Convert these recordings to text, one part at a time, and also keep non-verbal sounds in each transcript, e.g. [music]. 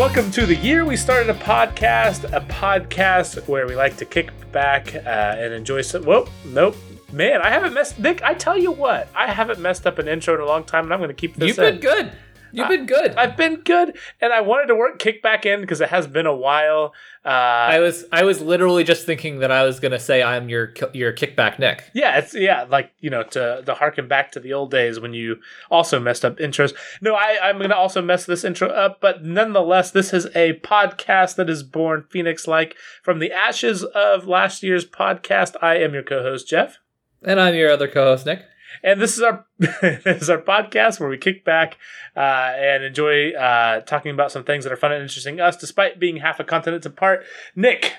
welcome to the year we started a podcast, a podcast where we like to kick back uh, and enjoy some. Whoa, nope, man, I haven't messed. Nick, I tell you what, I haven't messed up an intro in a long time, and I'm going to keep this. You've been good. You've been good. I've been good, and I wanted to work kick back in because it has been a while. Uh, I was I was literally just thinking that I was gonna say I'm your your kickback Nick. Yeah, it's yeah, like you know, to to harken back to the old days when you also messed up intros. No, I I'm gonna also mess this intro up, but nonetheless, this is a podcast that is born Phoenix like from the ashes of last year's podcast. I am your co-host Jeff, And I'm your other co-host Nick. And this is our [laughs] this is our podcast where we kick back uh, and enjoy uh, talking about some things that are fun and interesting to us, despite being half a continent apart. Nick,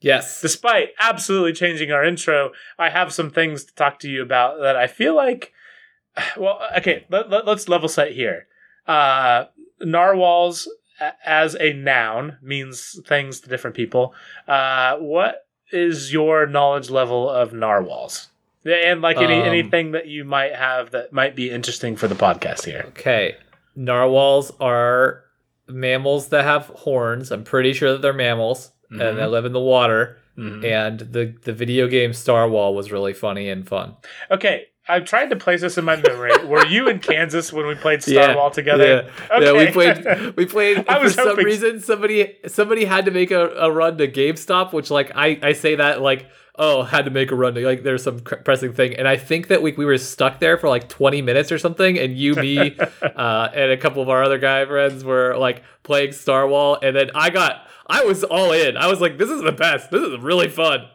Yes. despite absolutely changing our intro, I have some things to talk to you about that I feel like. [sighs] Well, okay, let, let, us level set here. Uh, narwhals a- as a noun means things to different people. Uh, what is your knowledge level of narwhals? And like any Um, anything that you might have that might be interesting for the podcast here. Okay. Narwhals are mammals that have horns. I'm pretty sure that they're mammals and they live in the water. Mhm. And the the video game Starwhal was really funny and fun. Okay, I've tried to place this in my memory. [laughs] Were you in Kansas when we played Starwhal together? Yeah, yeah. We played. [laughs] We played. I for some hoping- reason, somebody somebody had to make a, a run to GameStop, which like I I say that like oh had to make a run to like there's some cr- pressing thing, and I think that we we were stuck there for like 20 minutes or something, and you me [laughs] uh, and a couple of our other guy friends were like playing Starwhal, and then I got. I was all in. I was like, "This is the best. This is really fun,"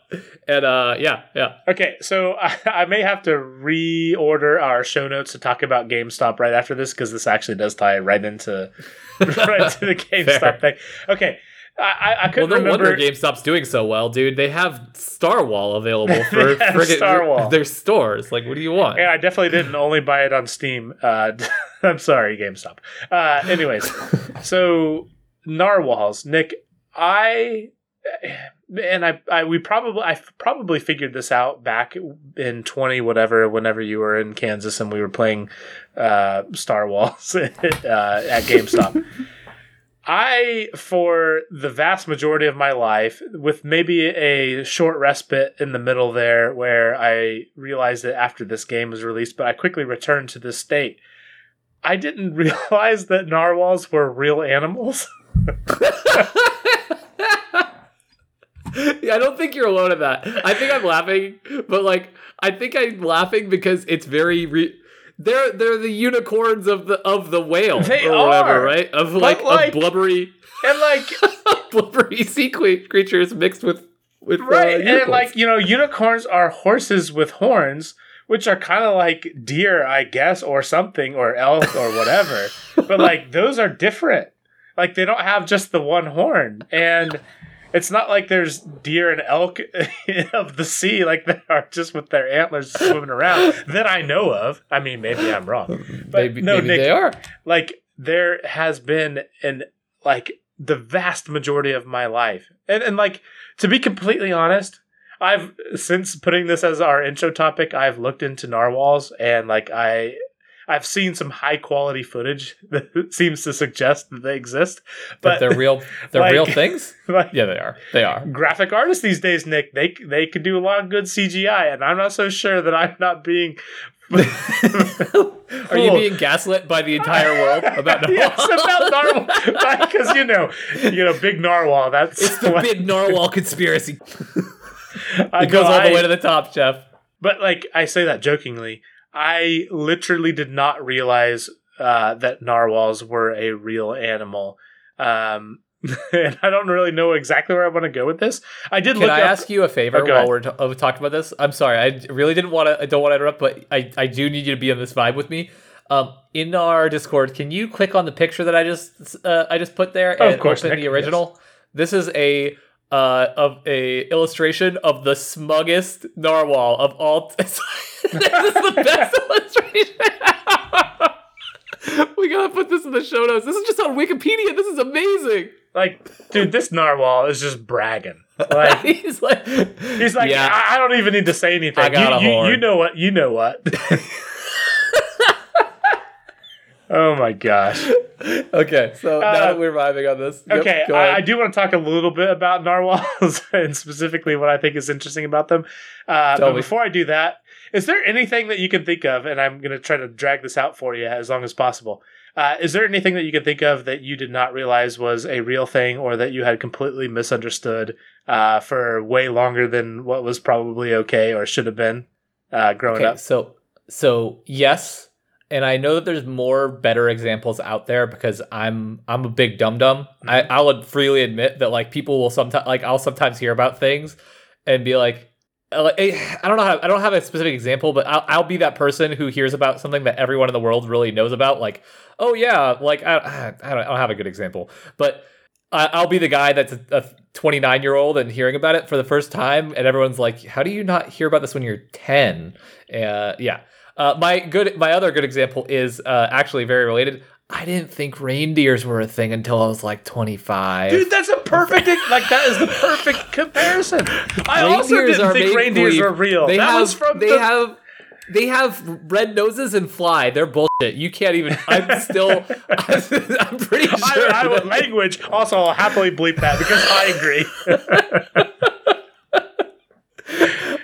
and uh, yeah, yeah. Okay, so I, [laughs] I may have to reorder our show notes to talk about GameStop right after this because this actually does tie right into [laughs] right into the GameStop Fair. thing. Okay, I, I, I Well, couldn't no remember. wonder GameStop's doing so well, dude. They have Starwhal available for [laughs] They have friggin- their stores. Like, what do you want? Yeah, I definitely didn't only buy it on Steam. Uh, [laughs] I'm sorry, GameStop. Uh, anyways, so narwhals, Nick, I and I, I we probably I probably figured this out back in 20 whatever whenever you were in Kansas and we were playing uh, Star Wars [laughs] uh, at GameStop. I, for the vast majority of my life, with maybe a short respite in the middle there where I realized it after this game was released, but I quickly returned to this state. I didn't [laughs] realize that narwhals were real animals. [laughs] yeah, I don't think you're alone in that. I think I'm laughing, but like, I think I'm laughing because it's very. Re- they're they're the unicorns of the of the whale They or whatever, are. right? Of like, like- of blubbery And like, [laughs] blubbery sea creatures mixed with with uh, right, and like, you know, unicorns are horses with horns, which are kind of like deer, I guess, or something, or elk, or whatever. [laughs] but like, those are different. Like, they don't have just the one horn. And it's not like there's deer and elk [laughs] of the sea, like they are just with their antlers swimming around that I know of. I mean, maybe I'm wrong. But maybe no, maybe Nick, they are. like there has been an like the vast majority of my life and, and like to be completely honest i've since putting this as our intro topic i've looked into narwhals and like i i've seen some high quality footage [laughs] that seems to suggest that they exist But but they're real. [laughs] They're like- real things. [laughs] like, Yeah, they are. They are. graphic artists these days nick they they could do a lot of good cgi and i'm not so sure that i'm not being Are you being gaslit by the entire world about narwhal? yes, about narwhal because you know you know big narwhal that's It's the what- big narwhal conspiracy. I It goes all the I- way to the top, Jeff. But like I say that jokingly, I literally did not realize uh, that narwhals were a real animal. Um, [laughs] and I don't really know exactly where I want to go with this. I did Can look I up. ask you a favor Oh, while we're t- talking about this? I'm sorry, I really didn't want to. I don't want to interrupt, but I, I do need you to be on this vibe with me. Um, in our Discord, can you click on the picture that I just uh, I just put there Oh, of and course, open Nick, the original? This is a uh, of a illustration of the smuggest narwhal of all. [laughs] this is the best [laughs] illustration. we gotta put this in the show notes. This is just on Wikipedia. This is amazing. like, dude, this narwhal is just bragging. [laughs] Like, He's like, he's like, Yeah. I, I don't even need to say anything. I got you, a you, horn." you know what? You know what? Oh my gosh. okay, so now Uh, that we're vibing on this, yep, okay, I, I do want to talk a little bit about narwhals [laughs] and specifically what I think is interesting about them. Uh, but me. before I do that, is there anything that you can think of? And I'm going to try to drag this out for you as long as possible. Uh, is there anything that you can think of that you did not realize was a real thing or that you had completely misunderstood uh, for way longer than what was probably okay or should have been uh, growing okay, up? so so yes, and I know that there's more better examples out there because I'm I'm a big dum dum. I Mm-hmm. I'll freely admit that like people will sometimes like I'll sometimes hear about things and be like. uh, eh, I don't know how I don't have a specific example, but I'll, I'll be that person who hears about something that everyone in the world really knows about. Like, oh yeah, like I, [sighs] I, don't, I don't have a good example, but I, I'll be the guy that's a 29 year old and hearing about it for the first time, and everyone's like, "How do you not hear about this when you're 10?" Uh, yeah. Uh, my good, my other good example is uh, actually very related. I didn't think reindeers were a thing until I was like 25. Dude, that's a perfect like that is the perfect comparison. I also Reindeers didn't are think reindeers believe- were real. They that have, was from they the have they have red noses and fly. They're bullshit. You can't even. I'm [laughs] still. [laughs] I'm pretty sure. I, I, language. Also, I'll happily bleep that because I agree. [laughs]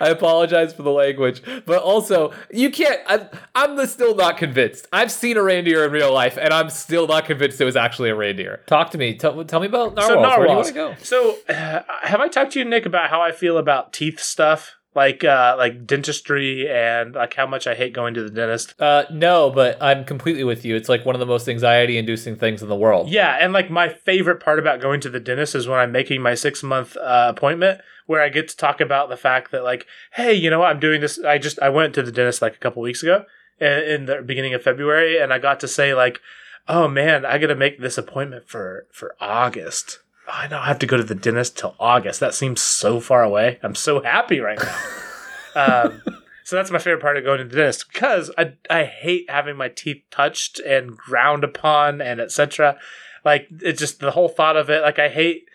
I apologize for the language, but also you can't. I'm, I'm the still not convinced. I've seen a reindeer in real life, and I'm still not convinced it was actually a reindeer. Talk to me. Tell, tell me about narwhals. so Where do you want to go? So, uh, [sighs] have I talked to you, Nick, about how I feel about teeth stuff, like uh, like dentistry, and like how much I hate going to the dentist? Uh, no, but I'm completely with you. It's like one of the most anxiety-inducing things in the world. Yeah, and like my favorite part about going to the dentist is when I'm making my six month uh, appointment, where I get to talk about the fact that like, hey, you know what, I'm doing this. I just I went to the dentist like a couple weeks ago, in the beginning of February, and I got to say like, oh man, I got to make this appointment for for August. I don't have to go to the dentist till August. That seems so far away. I'm so happy right now. [laughs] um, so that's my favorite part of going to the dentist because I I hate having my teeth touched and ground upon and etc. Like it's just the whole thought of it. Like I hate.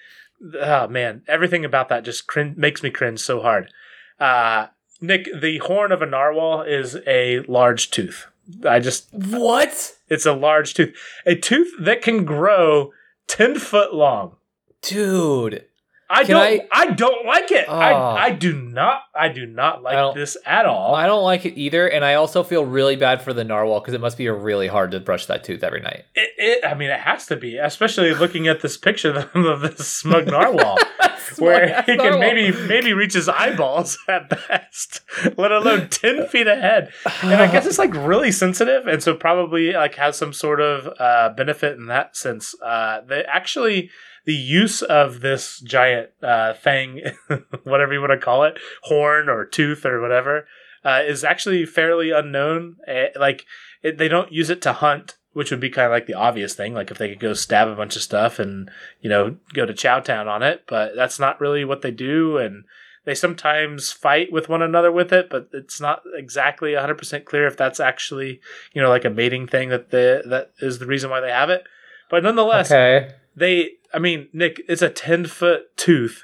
Oh man, everything about that just crin- makes me cringe so hard. Uh, Nick, the horn of a narwhal is a large tooth. I just What, it's a large tooth, a tooth that can grow ten foot long. Dude? I don't. I, don't like it. Oh. I, I do not. I do not like this at all. I don't like it either, and I also feel really bad for the narwhal because it must be really hard to brush that tooth every night. It, it, I mean, it has to be, especially looking at this picture [laughs] of this smug narwhal, [laughs] where he can maybe maybe reach his eyeballs [laughs] at best, let alone [sighs] ten feet ahead. And I guess it's like really sensitive, and so probably like has some sort of uh, benefit in that sense. Uh, they actually the use of this giant uh, thing, [laughs] whatever you want to call it, horn or tooth or whatever, uh, is actually fairly unknown. Eh, like it, they don't use it to hunt, which would be kind of like the obvious thing. Like if they could go stab a bunch of stuff and you know go to Chowtown on it, but that's not really what they do. And they sometimes fight with one another with it, but it's not exactly 100% clear if that's actually you know like a mating thing that the that is the reason why they have it. But nonetheless, Okay. They i mean nick it's a 10 foot tooth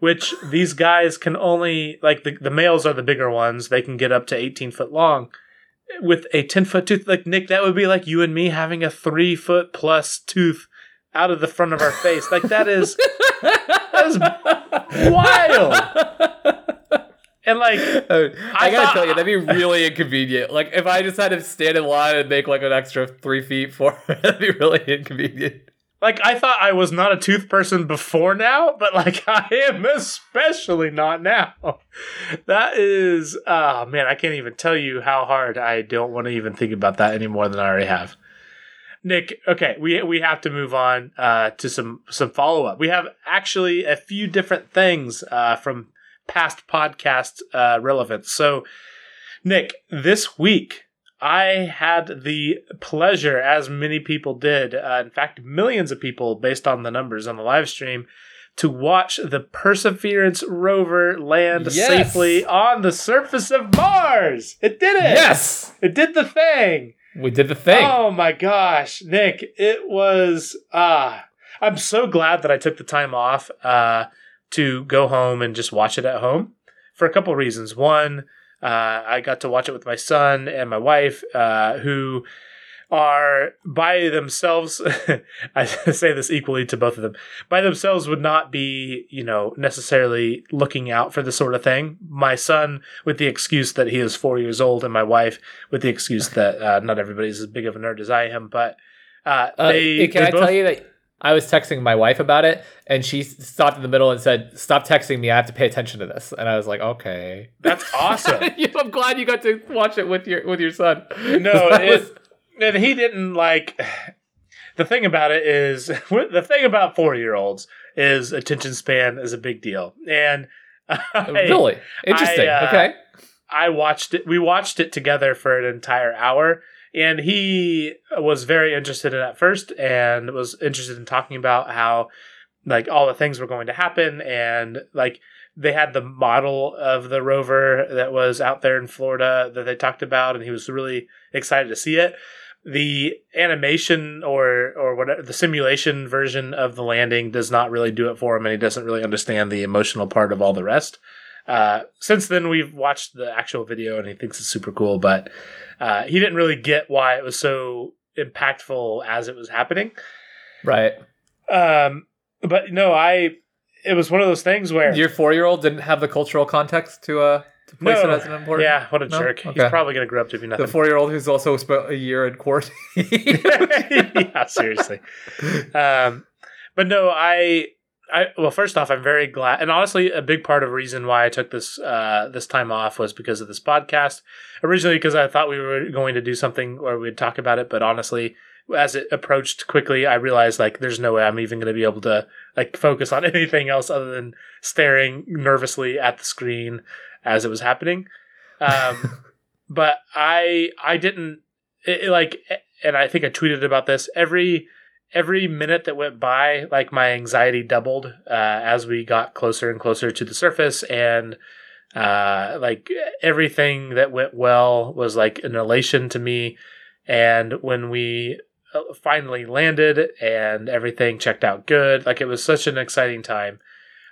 which these guys can only like the, the males are the bigger ones they can get up to 18 foot long with a 10 foot tooth like nick that would be like you and me having a three foot plus tooth out of the front of our face like that is that is wild and like I, I gotta thought- tell you, that'd be really inconvenient. Like if I just had to stand in line and make like an extra three feet for it, [laughs] that'd be really inconvenient. Like I thought I was not a tooth person before now, but like [laughs] I am especially not now. That is oh man, I can't even tell you how hard I don't want to even think about that any more than I already have. Nick, okay, we we have to move on uh, to some some follow up. We have actually a few different things uh, from past podcast uh, relevance. So, Nick, this week I had the pleasure, as many people did, uh, in fact, millions of people, based on the numbers on the live stream, to watch the Perseverance rover land Yes. safely on the surface of Mars. It did it. Yes, It did the thing. we did the thing. Oh my gosh, Nick, it was ah I'm so glad that I took the time off uh to go home and just watch it at home for a couple reasons. One, uh I got to watch it with my son and my wife uh who are by themselves [laughs] i say this equally to both of them by themselves would not be you know necessarily looking out for this sort of thing. My son with the excuse that he is four years old and my wife with the excuse that uh, not everybody's as big of a nerd as i am but uh, Uh, they, can they I both- tell you that I was texting my wife about it, and she stopped in the middle and said, "Stop texting me. I have to pay attention to this." And I was like, "Okay." that's awesome [laughs] I'm glad you got to watch it with your with your son. No, [laughs] it, was- and he didn't like. [sighs] The thing about it is, [laughs] the thing about four year olds is attention span is a big deal, and I, really interesting. uh, okay. I watched it. We watched it together for an entire hour, and he was very interested in at first, and was interested in talking about how, like, all the things were going to happen, and like they had the model of the rover that was out there in Florida that they talked about, and he was really excited to see it. The animation or or whatever the simulation version of the landing does not really do it for him, and he doesn't really understand the emotional part of all the rest. Uh, since then, we've watched the actual video, and he thinks it's super cool, but uh, he didn't really get why it was so impactful as it was happening. Right. Um, but no, I it was one of those things where Your four year old didn't have the cultural context to uh to place No. it as an important. yeah, what a No? jerk. He's probably gonna grow up to be nothing. The four year old who's also spent a year in quarantine. [laughs] yeah, seriously. [laughs] Um, but no, I, I well, first off, I'm very glad, and honestly, a big part of reason why I took this uh, this time off was because of this podcast. Originally, because I thought we were going to do something where we'd talk about it, but honestly, as it approached quickly, I realized like there's no way I'm even going to be able to like focus on [laughs] anything else other than staring nervously at the screen as it was happening. Um, [laughs] but I I didn't it, it, like and I think I tweeted about this every every minute that went by like my anxiety doubled uh, as we got closer and closer to the surface. And uh, like everything that went well was like an elation to me. And when we uh, finally landed and everything checked out good like it was such an exciting time.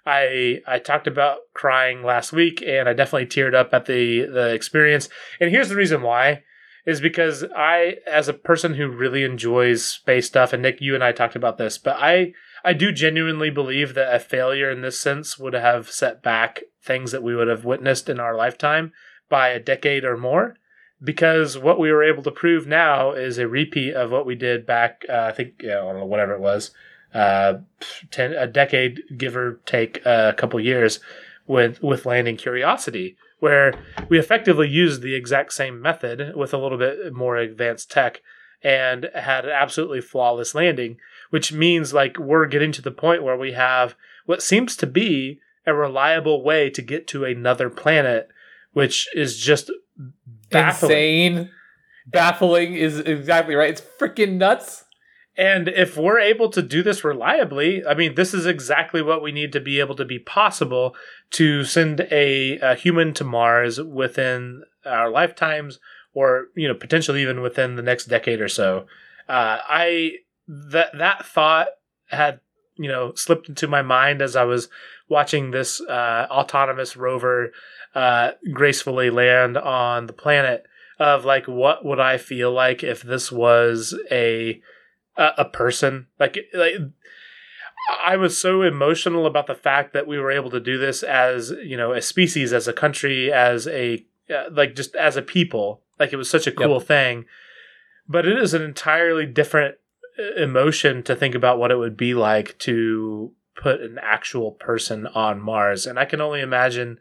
I I talked about crying last week, and I definitely teared up at the the experience. And here's the reason why: is because I, as a person who really enjoys space stuff, and Nick, you and I talked about this, but I I do genuinely believe that a failure in this sense would have set back things that we would have witnessed in our lifetime by a decade or more. Because what we were able to prove now is a repeat of what we did back, uh, I think, don't know, whatever it was, uh, ten, a decade, give or take a couple years, with with landing Curiosity, where we effectively used the exact same method with a little bit more advanced tech, and had an absolutely flawless landing. Which means like we're getting to the point where we have what seems to be a reliable way to get to another planet, which is just baffling. Insane. Baffling is exactly right. It's freaking nuts. And if we're able to do this reliably, I mean, this is exactly what we need to be able to be possible to send a, a human to Mars within our lifetimes, or you know, potentially even within the next decade or so. Uh, I that that thought had you know slipped into my mind as I was watching this uh, autonomous rover uh, gracefully land on the planet. Of like, what would I feel like if this was a a, a person like like I was so emotional about the fact that we were able to do this as you know a species as a country as a uh, like just as a people. Like it was such a cool thing. But it is an entirely different uh, emotion to think about what it would be like to put an actual person on Mars. And I can only imagine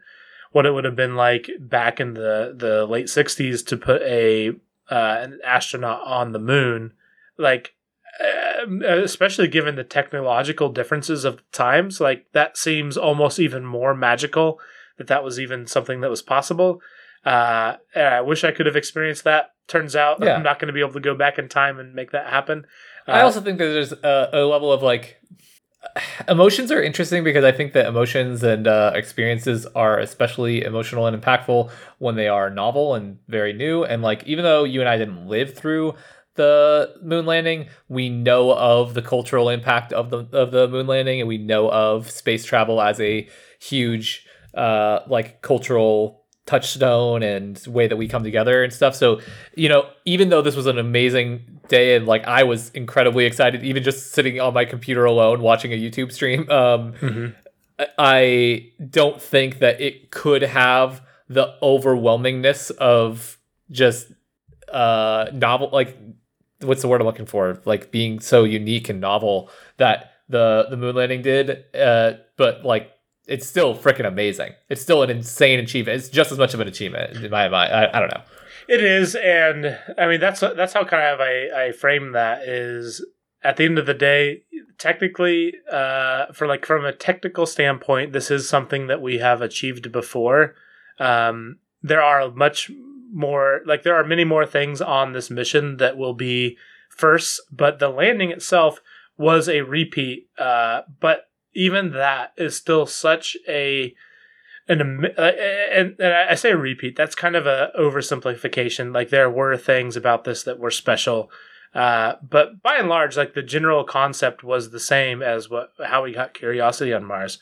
what it would have been like back in the the late 60s to put a uh, an astronaut on the moon. Like especially given the technological differences of times like that seems almost even more magical that that was even something that was possible uh, and i wish i could have experienced that turns out Yeah. i'm not going to be able to go back in time and make that happen I Uh, also think that there's a, a level of like [sighs] emotions are interesting because I think that emotions and uh, experiences are especially emotional and impactful when they are novel and very new. And like, even though you and I didn't live through the moon landing, we know of the cultural impact of the of the moon landing, and we know of space travel as a huge uh, like cultural touchstone and way that we come together and stuff. So, you know, even though this was an amazing day and like I was incredibly excited, even just sitting on my computer alone watching a YouTube stream, [laughs] um, mm-hmm. I don't think that it could have the overwhelmingness of just uh novel like what's the word I'm looking for? Like being so unique and novel that the the moon landing did. Uh, but like it's still freaking amazing. It's still an insane achievement. It's just as much of an achievement in my mind. I, I don't know. It is, and I mean that's that's how kind of I, I frame that is at the end of the day, technically, uh, for like from a technical standpoint, this is something that we have achieved before. Um, there are much more like there are many more things on this mission that will be first, but the landing itself was a repeat. Uh, but even that is still such a an uh, and, and I say a repeat. That's kind of a oversimplification. Like there were things about this that were special, uh, but by and large, like the general concept was the same as what how we got Curiosity on Mars.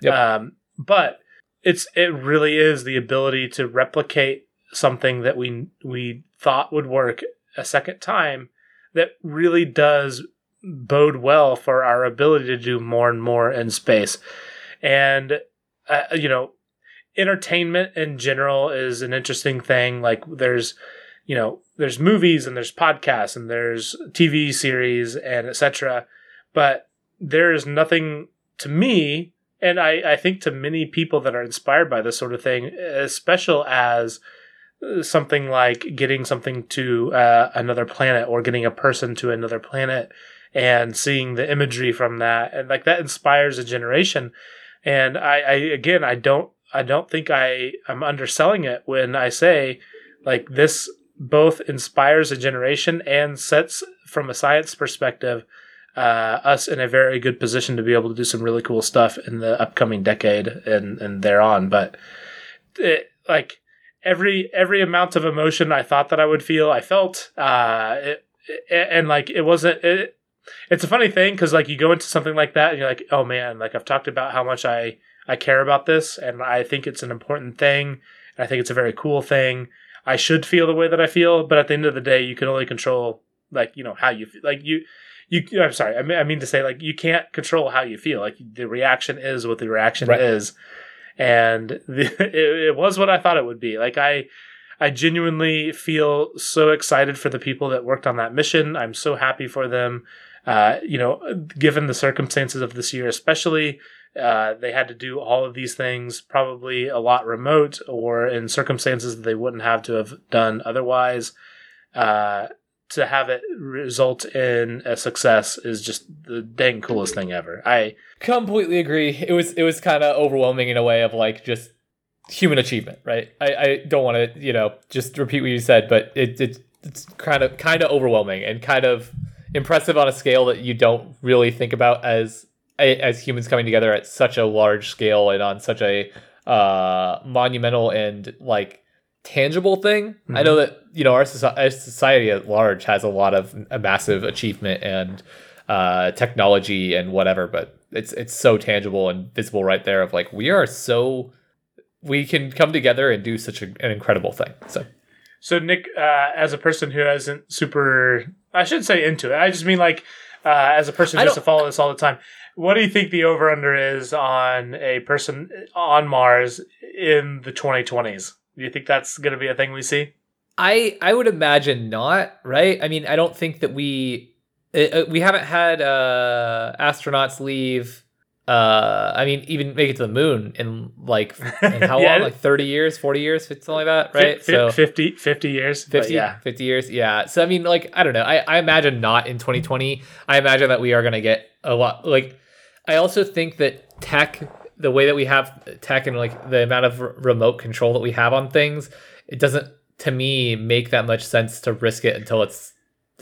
Yep. Um, but it's it really is the ability to replicate something that we we thought would work a second time that really does bode well for our ability to do more and more in space. And, uh, you know, entertainment in general is an interesting thing. Like there's, you know, there's movies and there's podcasts and there's TV series and etc. But there is nothing to me, and I, I think to many people that are inspired by this sort of thing, as special as something like getting something to uh, another planet or getting a person to another planet and seeing the imagery from that. And like that inspires a generation. And I, I again i don't i don't think i i'm underselling it when i say like this both inspires a generation and sets from a science perspective uh, us in a very good position to be able to do some really cool stuff in the upcoming decade and and thereon. But it, like every every amount of emotion i thought that i would feel i felt uh, it, it, and like it wasn't it, it's a funny thing because like you go into something like that and you're like, oh man, like I've talked about how much I I care about this and I think it's an important thing. And I think it's a very cool thing. I should feel the way that I feel, but at the end of the day, you can only control like you know how you feel. Like you, you. I'm sorry. I mean, I mean to say like you can't control how you feel. Like the reaction is what the reaction right. is, and the, [laughs] it, it was what I thought it would be. Like I. I genuinely feel so excited for the people that worked on that mission. I'm so happy for them. Uh, you know, given the circumstances of this year, especially, uh, they had to do all of these things probably a lot remote or in circumstances that they wouldn't have to have done otherwise. Uh, to have it result in a success is just the dang coolest thing ever. I completely agree. It was it was kind of overwhelming in a way of like just human achievement, right? I, I don't want to you know just repeat what you said, but it, it it's kind of kind of overwhelming and kind of impressive on a scale that you don't really think about as as humans coming together at such a large scale and on such a uh, monumental and like tangible thing. Mm-hmm. I know that you know our, our, society at large has a lot of a massive achievement and uh, technology and whatever, but it's it's so tangible and visible right there. Of like we are so we can come together and do such a, an incredible thing. So. So Nick, uh, as a person who isn't super I should say into it. I just mean like uh, as a person who has to follow this all the time. What do you think the over under is on a person on Mars in the 2020s? Do you think that's going to be a thing we see? I I would imagine not. Right? I mean, I don't think that we uh, uh we haven't had uh, astronauts leave uh i mean even make it to the moon in like in how [laughs] yeah. long like 30 years 40 years something like that right F- so 50 50 years 50 yeah 50 years yeah so i mean like i don't know i, I imagine not in 2020 i imagine that we are going to get a lot like i also think that tech the way that we have tech and like the amount of r- remote control that we have on things it doesn't to me make that much sense to risk it until it's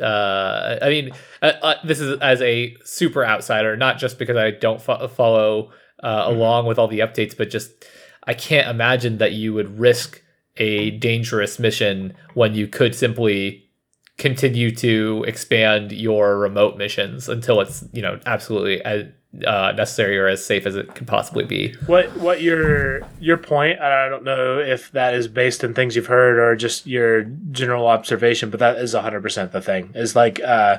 uh, I mean, uh, uh, this is as a super outsider, not just because I don't fo- follow uh, mm-hmm. along with all the updates, but just I can't imagine that you would risk a dangerous mission when you could simply continue to expand your remote missions until it's you know absolutely as uh, necessary or as safe as it could possibly be. What what your your point? I don't know if that is based in things you've heard or just your general observation, but that is hundred percent the thing. Is like uh,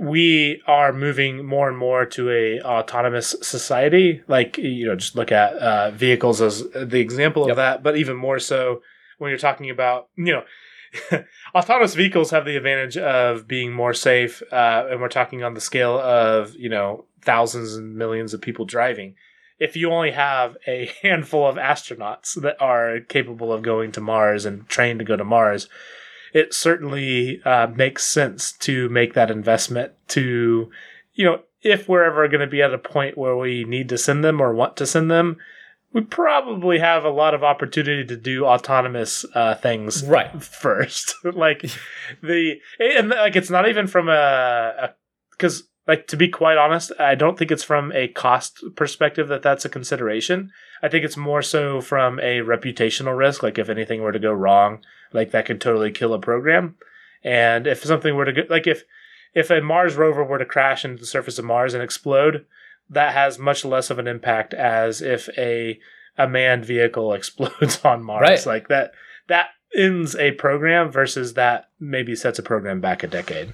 we are moving more and more to a autonomous society. Like you know, just look at uh, vehicles as the example of Yep. that, but even more so when you're talking about you know. [laughs] autonomous vehicles have the advantage of being more safe, uh, and we're talking on the scale of you know thousands and millions of people driving. If you only have a [laughs] handful of astronauts that are capable of going to Mars and trained to go to Mars, it certainly uh, makes sense to make that investment to, you know, if we're ever going to be at a point where we need to send them or want to send them, we probably have a lot of opportunity to do autonomous uh, things Right. [laughs] first. [laughs] like the and like it's not even from a because like to be quite honest, I don't think it's from a cost perspective that that's a consideration. I think it's more so from a reputational risk. Like if anything were to go wrong, like that could totally kill a program. And if something were to go, like if if a Mars rover were to crash into the surface of Mars and explode, that has much less of an impact as if a a manned vehicle [laughs] explodes on Mars. Right. Like that that ends a program versus that maybe sets a program back a decade.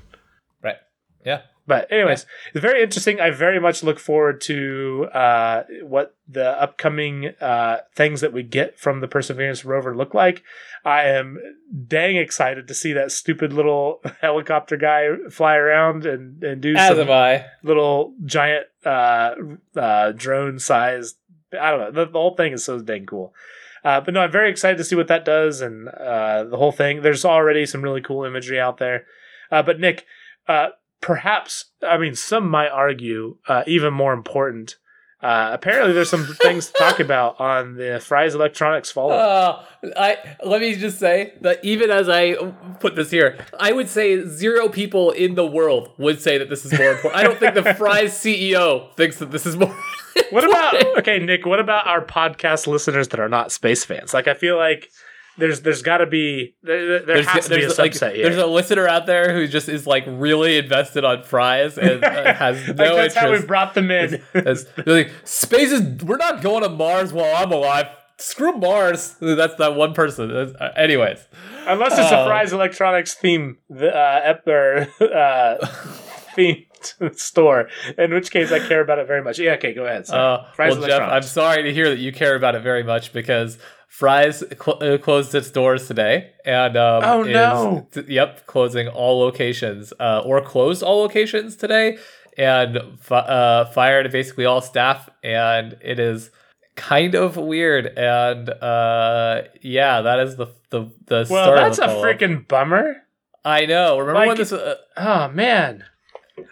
Right. Yeah. But anyways, it's very interesting. I very much look forward to uh, what the upcoming uh, things that we get from the Perseverance rover look like. I am dang excited to see that stupid little [laughs] helicopter guy fly around and, and do As some little giant uh, uh, drone sized. I don't know. The, the whole thing is so dang cool. Uh, but no, I'm very excited to see what that does and uh, the whole thing. There's already some really cool imagery out there. Uh, but Nick, uh, perhaps, I mean, some might argue uh, even more important. Uh, apparently, there's some [laughs] things to talk about on the Fry's Electronics follow. Uh, I let me just say that even as I put this here, I would say zero people in the world would say that this is more important. I don't think the Fry's [laughs] CEO thinks that this is more. What about okay, Nick? What about our podcast listeners that are not space fans? Like, I feel like there's there's got to be there, there has to be a like, subset here. there's a listener out there who just is like really invested on Fry's and uh, [laughs] has no like that's interest. how we brought them in. [laughs] As- like, space is. We're not going to Mars while I'm alive. Screw Mars. That's that one person. Uh, anyways, Unless it's a Oh. Fry's Electronics theme, the uh, [laughs] uh, themed store. In which case, I care about it very much. Yeah, okay, go ahead. uh, well, Jeff, I'm sorry to hear that you care about it very much because Fry's cl- uh, closed its doors today, and um, Oh, is- no. t- yep, closing all locations, uh, or closed all locations today, and uh, fired basically all staff, and it is kind of weird, and uh, yeah, that is the the the well, start that's of a the follow-up. freaking bummer. I know. Remember Like- when this? Uh, Oh man,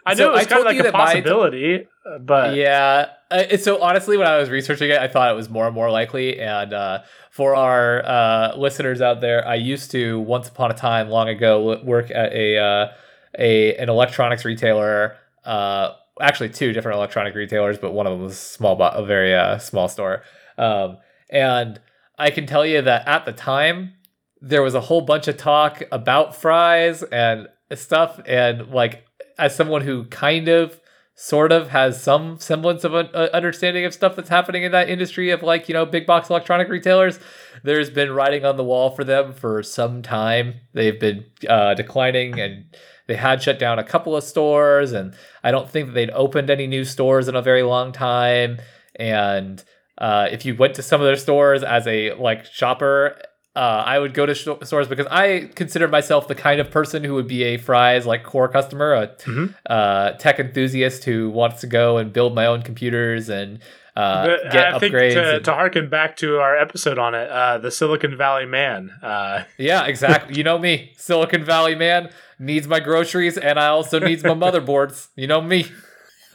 I So know it was I kind of like a possibility, uh, but yeah. Uh, so honestly, when I was researching it, I thought it was more and more likely. And uh, for our uh, listeners out there, I used to once upon a time, long ago, work at a uh, a an electronics retailer. Uh, actually, two different electronic retailers, but one of them was small, bo- a very uh, small store. Um, and I can tell you that at the time, there was a whole bunch of talk about Fry's and stuff, and like as someone who kind of sort of has some semblance of an uh, understanding of stuff that's happening in that industry of like you know big box electronic retailers. There's been writing on the wall for them for some time. They've been uh, declining and they had shut down a couple of stores and i don't think that they'd opened any new stores in a very long time. And uh, if you went to some of their stores as a like shopper uh, I would go to sh- stores because I consider myself the kind of person who would be a Fry's like core customer, a Mhm. uh, tech enthusiast who wants to go and build my own computers and uh, get I think upgrades. to, and- to harken back to our episode on it, uh, the Silicon Valley Man. Uh, yeah, [laughs] exactly. you know me, Silicon Valley man needs my groceries, and I also needs my [laughs] motherboards. You know me.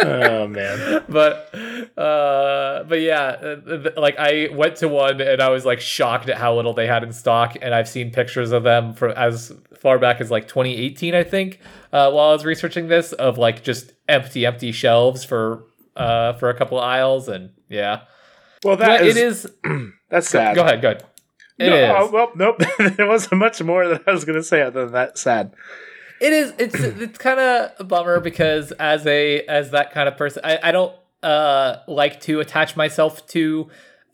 Oh man, [laughs] but uh but yeah uh, like i went to one and i was like shocked at how little they had in stock and i've seen pictures of them from as far back as like 2018 i think uh while i was researching this of like just empty empty shelves for uh for a couple of aisles and yeah well that it is, is [clears throat] that's sad. go ahead go ahead It no, is. oh, well, nope. [laughs] there wasn't much more that I was going to say other than that. Sad. It is. It's [clears throat] it's kind of a bummer because as a as that kind of person, I, I don't uh, like to attach myself to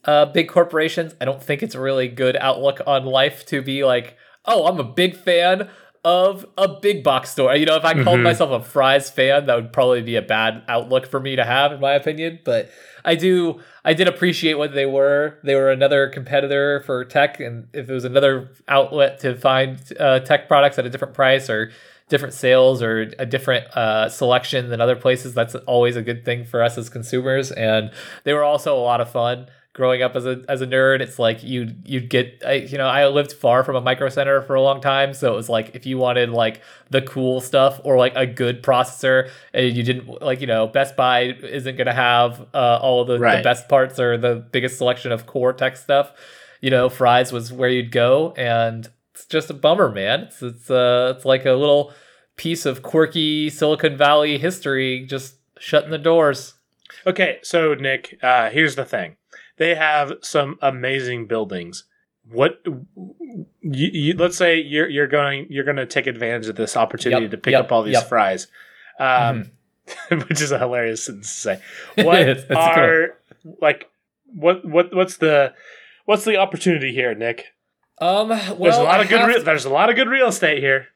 uh, big corporations. I don't think it's a really good outlook on life to be like, oh, I'm a big fan of a big box store. You know, if I called Mhm. myself a Fry's fan, that would probably be a bad outlook for me to have, in my opinion. But I do, I did appreciate what they were. They were another competitor for tech, and if it was another outlet to find uh, tech products at a different price or different sales or a different uh, selection than other places, that's always a good thing for us as consumers. And they were also a lot of fun. Growing up as a as a nerd, it's like you you'd get I, you know I lived far from a micro center for a long time, so it was like if you wanted like the cool stuff or like a good processor, and you didn't like you know Best Buy isn't gonna have uh, all of the, the best parts or the biggest selection of core tech stuff. You know, Fry's was where you'd go, and it's just a bummer, man. It's it's uh it's like a little piece of quirky Silicon Valley history just shutting the doors. Okay, so Nick, uh, here's the thing. They have some amazing buildings. What you, you, let's say you're you're going you're going to take advantage of this opportunity Yep, to pick yep, up all these yep. fries, um, [laughs] which is a hilarious sentence to say. [laughs] What It's- it's a good one. are like what what what's the what's the opportunity here, Nick? Um, well, There's a lot I of good re- there's a lot of good real estate here.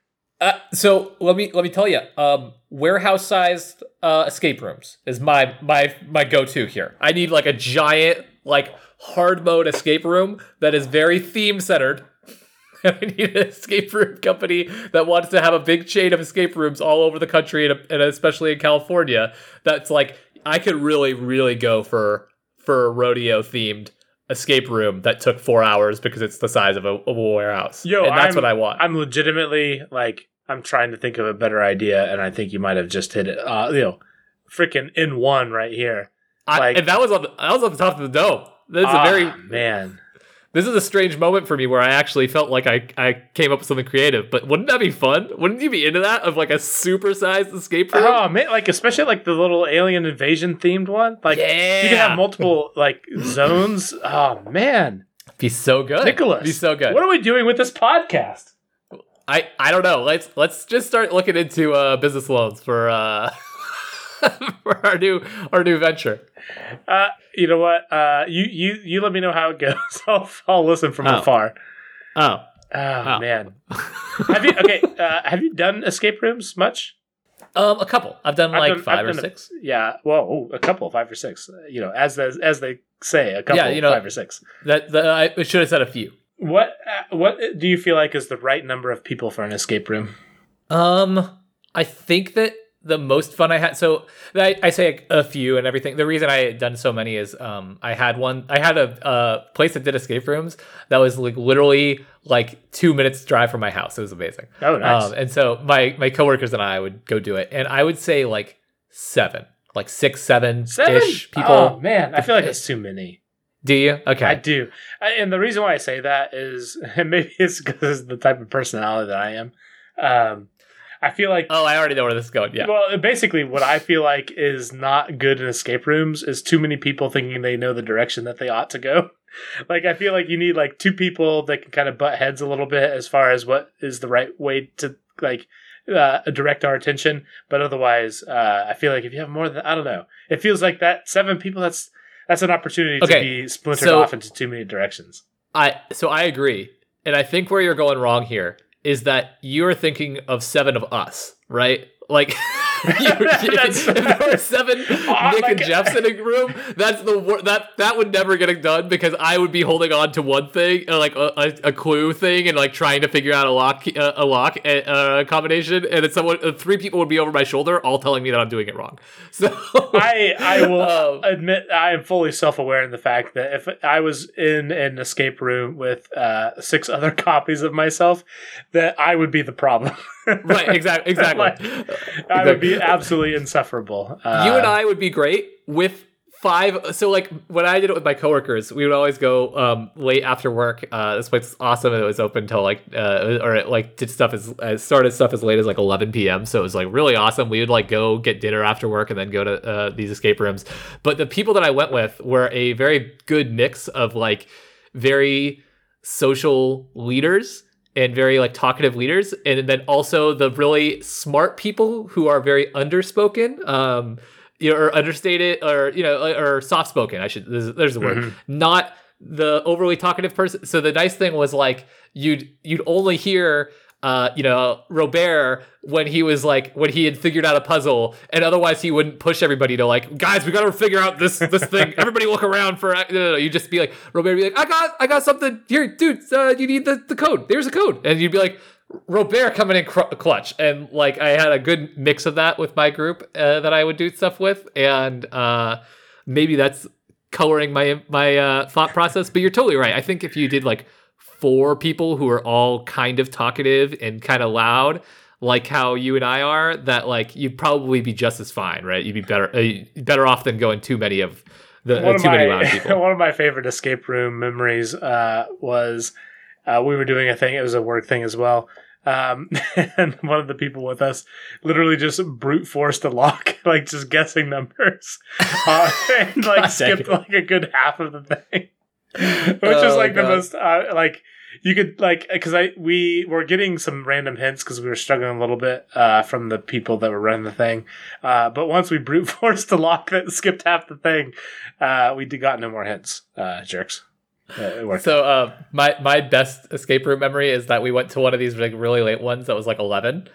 Uh, so let me let me tell you, um, warehouse sized uh, escape rooms is my my my go to here. I need like a giant like hard mode escape room that is very theme centered. [laughs] I need an escape room company that wants to have a big chain of escape rooms all over the country and, and especially in California. That's like I could really really go for for a rodeo themed escape room that took four hours because it's the size of a, of a warehouse. Yo, and that's I'm- what I want. I'm legitimately like I'm trying to think of a better idea, and I think you might have just hit it. Uh, you know, freaking in one right here. I, Like- and that was on the, that was on the top of the dome. That's is Ah, a very man. This is a strange moment for me where I actually felt like I, I came up with something creative. But wouldn't that be fun? Wouldn't you be into that of like a supersized escape room? Oh man, like especially like the little alien invasion themed one. Like yeah, you can have multiple like [laughs] zones. Oh man, be so good, Nicholas, Be so good. What are we doing with this podcast? I I don't know. Let's let's just start looking into uh, business loans for uh [laughs] for our new our new venture. Uh, you know what? Uh, you you you let me know how it goes. [laughs] I'll I'll listen from Oh. afar. Oh, Oh, Oh. man, [laughs] have you okay? Uh, have you done escape rooms much? um, a couple. I've done I've like done- 5 I've or done a- six. Yeah, well, oh, a couple, five or six. You know, as the, as they say, a couple, Yeah, you know- five or six. That, that I should have said a few. What uh, what do you feel like is the right number of people for an escape room? Um, I think that the most fun I had. So I, I say a, a few and everything. The reason I had done so many is um I had one. I had a, a place that did escape rooms that was like literally like two minutes drive from my house. It was amazing. Oh, nice. Um, and so my my coworkers and I would go do it, and I would say like seven, like six, seven Seven ish people. Oh man, I feel like it's too many. Do you? Okay. I do, I, and the reason why I say that is, [laughs] and maybe it's because of the type of personality that I am. Um, I feel like oh, I already know where this is going. Yeah. Well, basically, what I feel like is not good in escape rooms is too many people thinking they know the direction that they ought to go. [laughs] Like, I feel like you need like two people that can kind of butt heads a little bit as far as what is the right way to like uh, direct our attention. But otherwise, uh, I feel like if you have more than I don't know, it feels like that seven people. That's that's an opportunity to be splintered so- off into too many directions. I so I agree, and I think where you're going wrong here is that you're thinking of seven of us, right? Like, [laughs] [laughs] [laughs] if there were seven [laughs] Oh, Nick and God. Jeffs in a room, that's the wor- that that would never get it done because I would be holding on to one thing, uh, like a, a, a clue thing, and like trying to figure out a lock uh, a lock uh, combination, and then someone uh, three people would be over my shoulder, all telling me that I'm doing it wrong. So I I will Um, admit I am fully self aware in the fact that if I was in an escape room with uh, six other copies of myself, that I would be the problem. Right, [laughs] exactly, exactly. Like, I would be absolutely insufferable. Uh, you and I would be great with five. So like when I did it with my coworkers, we would always go um, late after work. Uh, this place is awesome, and it was open till like uh, or it, like did stuff as uh, started stuff as late as like 11 p.m. So it was like really awesome. We would like go get dinner after work and then go to uh, these escape rooms. But the people that I went with were a very good mix of like very social leaders and very like talkative leaders and then also the really smart people who are very underspoken um you know, or understated or you know or soft spoken. I should there's, there's the word. Mhm. Not the overly talkative person. So the nice thing was like you'd you'd only hear uh, you know, Robert when he was like when he had figured out a puzzle, and otherwise he wouldn't push everybody to like, guys, we gotta figure out this this thing. [laughs] Everybody look around for. No, no, no. You just be like, Robert, be like, I got I got something here, dude. Uh, you need the the code. There's a code, and you'd be like. Robert coming in cr- clutch, and like I had a good mix of that with my group uh, that I would do stuff with, and uh, maybe that's coloring my my uh, thought process. But you're totally right. I think if you did like four people who are all kind of talkative and kind of loud, like how you and I are, that like you'd probably be just as fine, right? You'd be better uh, better off than going too many of the uh, one, of too many loud my, [laughs] people. one of my favorite escape room memories uh, was uh, we were doing a thing. It was a work thing as well. Um, [laughs] and one of the people with us literally just brute forced a lock, [laughs] like just guessing numbers, uh, and like skipped like a good half of the thing, [laughs] which Oh, is like the most uh, like you could like because I we were getting some random hints because we were struggling a little bit uh, from the people that were running the thing, uh, but once we brute [laughs] forced the lock that skipped half the thing, uh, we did got no more hints, uh, jerks. Uh. So uh, my my best escape room memory is that we went to one of these like really late ones that was like eleven,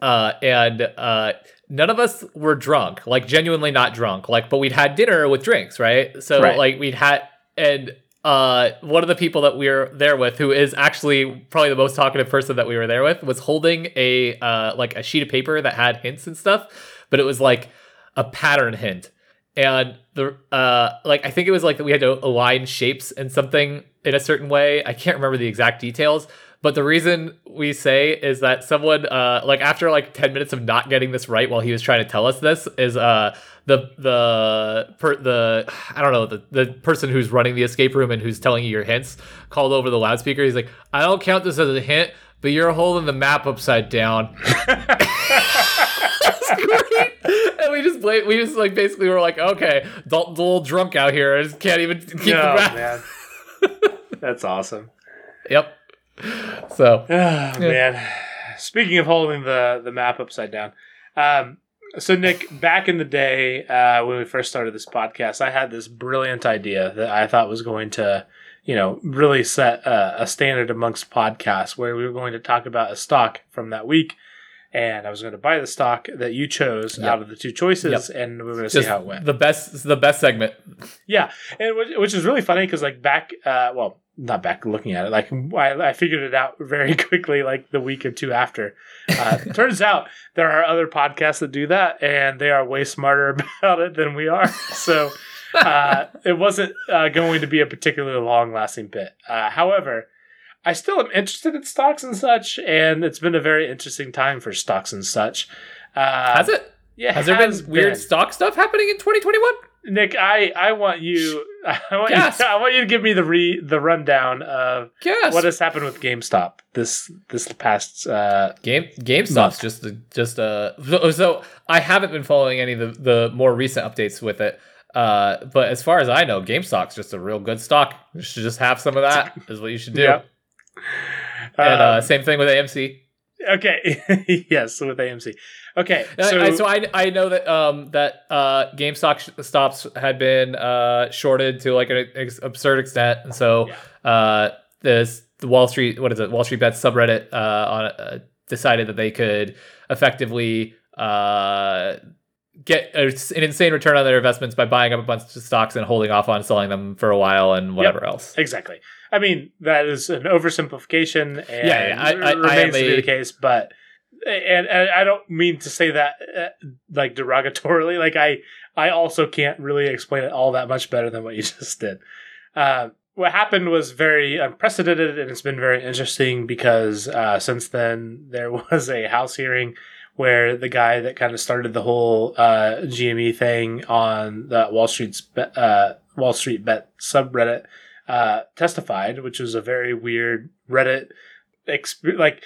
uh, and uh, none of us were drunk, like genuinely not drunk, like but we'd had dinner with drinks, right? So Right. like we'd had and uh, one of the people that we were there with, who is actually probably the most talkative person that we were there with, was holding a uh, like a sheet of paper that had hints and stuff, but it was like a pattern hint. And the uh like i think it was like that we had to align shapes and something in a certain way. I can't remember the exact details but the reason we say is that someone uh like after like 10 minutes of not getting this right while he was trying to tell us this is uh the the per the i don't know the, the person who's running the escape room and who's telling you your hints called over the loudspeaker he's like i don't count this as a hint but you're holding the map upside down [laughs] And we just played. We just like basically were like, okay, Dalton's a little drunk out here. I just can't even keep the no, map. man, [laughs] that's awesome. Yep. So [sighs] Oh, man. Speaking of holding the the map upside down, um, so Nick, back in the day uh, when we first started this podcast, I had this brilliant idea that I thought was going to, you know, really set a, a standard amongst podcasts, where we were going to talk about a stock from that week, and I was going to buy the stock that you chose Yep. out of the two choices, and we were going to see how it went. the best, the best segment. Yeah, and which, which is really funny because like back, uh, well, not back looking at it, like I, I figured it out very [laughs] quickly, like the week or two after. Uh, [laughs] turns out there are other podcasts that do that, and they are way smarter [laughs] about it than we are. So uh, it wasn't uh, going to be a particularly long-lasting bit. Uh, however. I still am interested in stocks and such, and it's been a very interesting time for stocks and such. Uh, Has it? Yeah, Has there been weird stock stuff happening in 2021? Nick, I, I want you [laughs] I want Gasp. you [laughs] I want you to give me the re the rundown of what has happened with GameStop this this past uh Game GameStop's Month. just just a so, so I haven't been following any of the, the more recent updates with it. Uh, but as far as I know, GameStop's just a real good stock. You should just have some of that. [laughs] Is what you should do. And uh, um, same thing with AMC. Okay. [laughs] Yes with AMC okay So, so, I, so I, I know that um that uh GameStop sh- stops had been uh shorted to like an ex- absurd extent, and so uh this the Wall Street what is it? Wall Street Bets subreddit uh on uh, decided that they could effectively uh get a, an insane return on their investments by buying up a bunch of stocks and holding off on selling them for a while and whatever else. exactly I mean that is an oversimplification and Yeah, yeah, I- I- I remains am to be the case but and, and I don't mean to say that uh, like derogatorily [laughs] like I I also can't really explain it all that much better than what you [laughs] just did. Uh, what happened was very unprecedented and it's been very interesting because uh, since then there [laughs] was a house hearing where the guy that kind of started the whole uh, GME thing on the Wall Street's uh, Wall Street Bet subreddit uh, testified, which was a very weird Reddit exp- like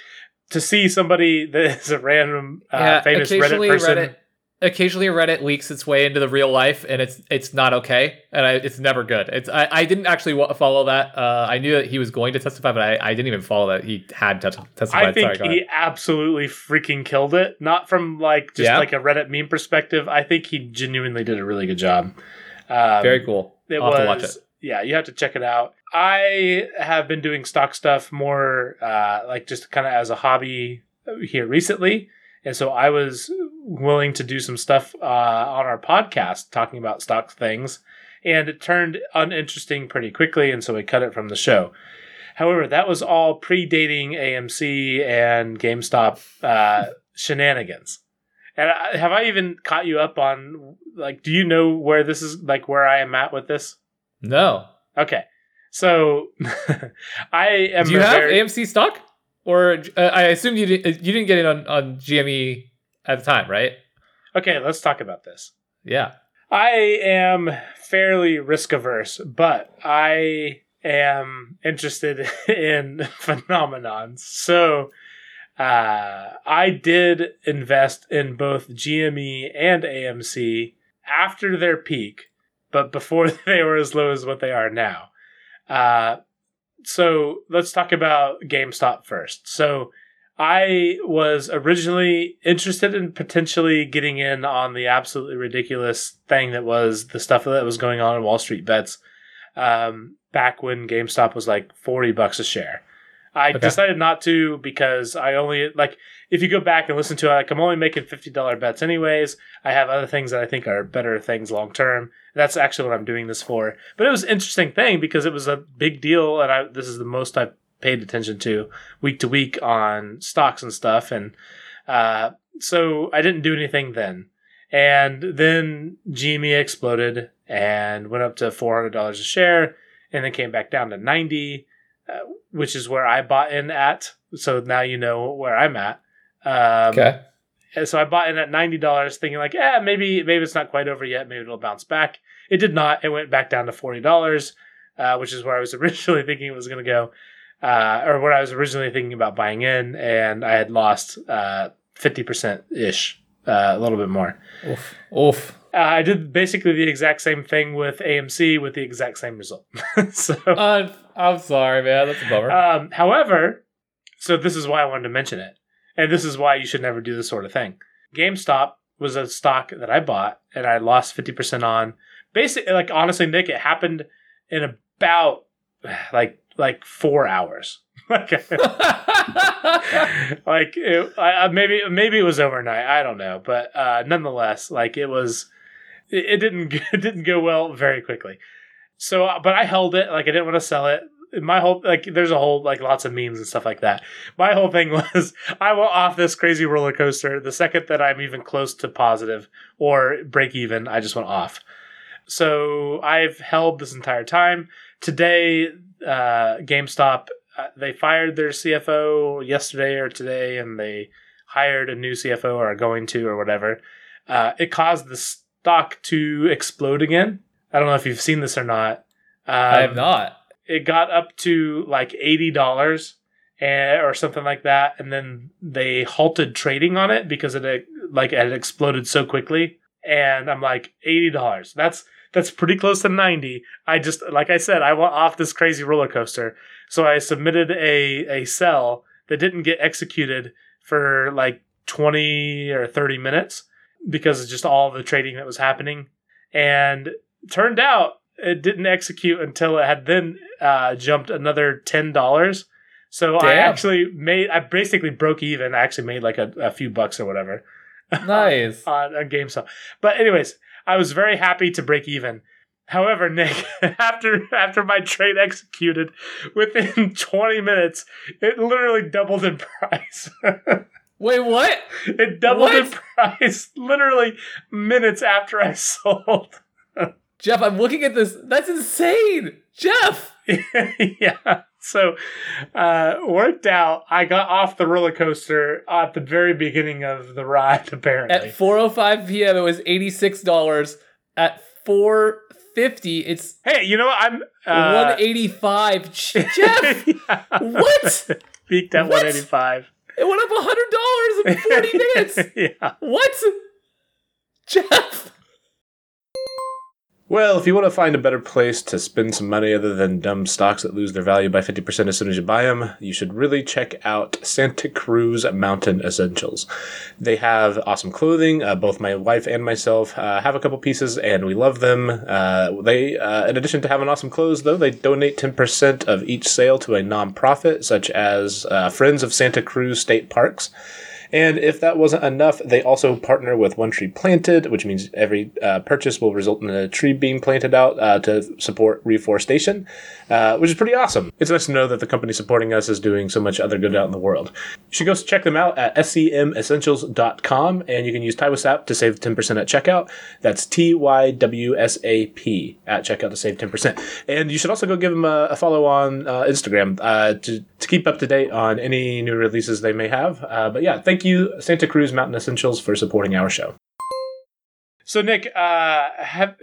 to see somebody that is a random uh, famous Reddit person. Reddit occasionally Reddit leaks its way into the real life, and it's it's not okay, and I, it's never good. It's I, I didn't actually follow that. Uh, I knew that he was going to testify, but I, I didn't even follow that he had tes- testified. I think Sorry, he absolutely freaking killed it. Not from like just Yeah? like a Reddit meme perspective. I think he genuinely did a really good job. Um, very cool. It I'll was, have to watch it. Yeah, you have to check it out. I have been doing stock stuff more, uh, like just kind of as a hobby here recently, and so I was willing to do some stuff uh, on our podcast talking about stock things, and it turned uninteresting pretty quickly, and so we cut it from the show. However, that was all predating AMC and GameStop uh, shenanigans. And I, have I even caught you up on like? Do you know where this is? Like where I am at with this? No, Okay, so [laughs] I am. do you have very- AMC stock, or uh, I assume you didn't you didn't get it on on GME at the time, right? Okay, let's talk about this. Yeah. I am fairly risk averse, but I am interested [laughs] in [laughs] phenomenons. So uh, I did invest in both GME and AMC after their peak, but before [laughs] they were as low as what they are now. Uh, so let's talk about GameStop first. So I was originally interested in potentially getting in on the absolutely ridiculous thing that was the stuff that was going on in Wall Street bets um, back when GameStop was like 40 bucks a share. I Okay. decided not to because I only like if you go back and listen to it, like I'm only making fifty dollar bets anyways. I have other things that I think are better things long term. That's actually what I'm doing this for. But it was an interesting thing because it was a big deal, and I this is the most I've paid attention to week to week on stocks and stuff, and uh, so I didn't do anything then. And then GME exploded and went up to four hundred dollars a share, and then came back down to ninety, uh, which is where I bought in at. So now you know where I'm at. Um, Okay. and so I bought in at ninety dollars, thinking like, yeah, maybe maybe it's not quite over yet. Maybe it'll bounce back. It did not. It went back down to forty dollars, uh, which is where I was [laughs] originally thinking it was going to go, uh, or where I was originally thinking about buying in, and I had lost fifty percent ish, uh, a little bit more. Oof. Oof. Uh, I did basically the exact same thing with AMC with the exact same result. [laughs] so, Uh, I'm sorry, man. That's a bummer. um, however, so this is why I wanted to mention it, and this is why you should never do this sort of thing. GameStop was a stock that I bought, and I lost fifty percent on. Basically, like honestly, Nick, it happened in about [sighs] like like four hours. [laughs] like, [laughs] like it, I, I- maybe maybe it was overnight. I don't know, but uh, nonetheless, like it was, it, it didn't [laughs] it didn't go well very quickly. So, uh, but I held it. Like I didn't want to sell it. My whole like there's a whole like lots of memes and stuff like that. My whole thing [laughs] was I went off this crazy roller coaster. The second that I'm even close to positive or break even, I just went off. So I've held this entire time. Today, uh, GameStop uh, they fired their CFO yesterday or today, and they hired a new CFO or are going to or whatever. Uh, it caused the stock to explode again. I don't know if you've seen this or not. Um, I have not. It got up to like eighty dollars eh, or something like that, and then they halted trading on it because it like it exploded so quickly. And I'm like eighty dollars. That's that's pretty close to 90 i just like i said i went off this crazy roller coaster so i submitted a a sell that didn't get executed for like 20 or 30 minutes because of just all the trading that was happening and turned out it didn't execute until it had then uh, jumped another $10 so i actually made i basically broke even i actually made like a, a few bucks or whatever [laughs] Nice. on, on GameStop. But anyways, I was very happy to break even. However, Nick, [laughs] after after my trade executed, within [laughs] 20 minutes, it literally doubled in price. Wait, what? it doubled in price literally minutes after I sold. Jeff, I'm looking at this. That's insane. Jeff. [laughs] yeah. So uh worked out. I got off the roller coaster at the very beginning of the ride, [laughs] apparently. At 4:05 p.m. it was $86. At 4:50 it's hey, you know what? I'm uh, 185. Jeff, [laughs] yeah. what? Peaked at What? 185. It went up $100 in 40 minutes. yeah. What? Jeff. Well, if you want to find a better place to spend some money other than dumb stocks that lose their value by 50% as soon as you buy them, you should really check out Santa Cruz Mountain Essentials. They have awesome clothing. Uh, both my wife and myself uh, have a couple pieces and we love them. Uh, they, uh, in addition to having awesome clothes, though, they donate 10% of each sale to a nonprofit such as uh, Friends of Santa Cruz State Parks. And if that wasn't enough, they also partner with One Tree Planted, which means every uh, purchase will result in a tree being planted out uh, to support reforestation, uh, which is pretty awesome. It's nice to know that the company supporting us is doing so much other good out in the world. You should go check them out at scmessentials.com, and you can use TYWSAP to save 10% at checkout. That's T Y W S A P at checkout to save 10%. And you should also go give them a, a follow on uh, Instagram uh, to, to keep up to date on any new releases they may have. Uh, but yeah, thank you, Santa Cruz Mountain Essentials, for supporting our show. So, Nick, uh, have,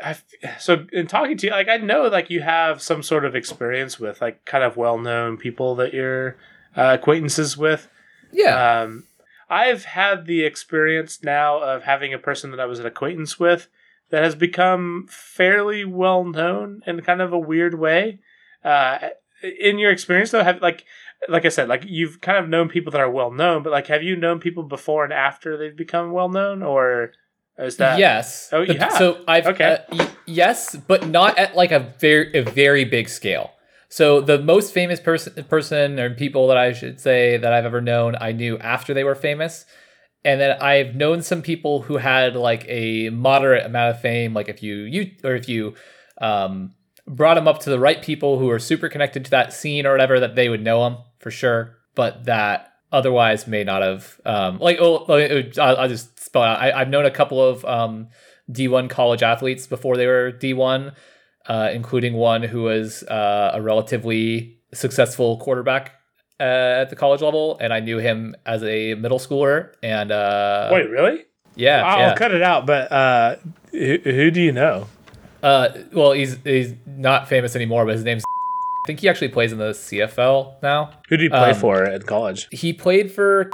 have so in talking to you, like I know, like you have some sort of experience with like kind of well known people that you're uh, acquaintances with. Yeah. Um, I've had the experience now of having a person that I was an acquaintance with that has become fairly well known in kind of a weird way. Uh, in your experience, though, have like like I said, like you've kind of known people that are well known, but like have you known people before and after they've become well known, or is that yes. Oh, have? So I've Okay. uh, y- yes, but not at like a very a very big scale. So the most famous person person or people that I should say that I've ever known, I knew after they were famous. And then I've known some people who had like a moderate amount of fame, like if you you or if you um, brought them up to the right people who are super connected to that scene or whatever, that they would know them for sure, but that otherwise may not have. Um, like, oh, I'll, I'll just spell out. I, I've known a couple of um, D1 college athletes before they were D1, uh, including one who was uh, a relatively successful quarterback uh, at the college level, and I knew him as a middle schooler. And uh, wait, really? yeah, I'll yeah. cut it out. But uh, who, who do you know? Uh, well, he's he's not famous anymore, but his name's. I think he actually plays in the CFL now. Who did he play Um, for in college? He played for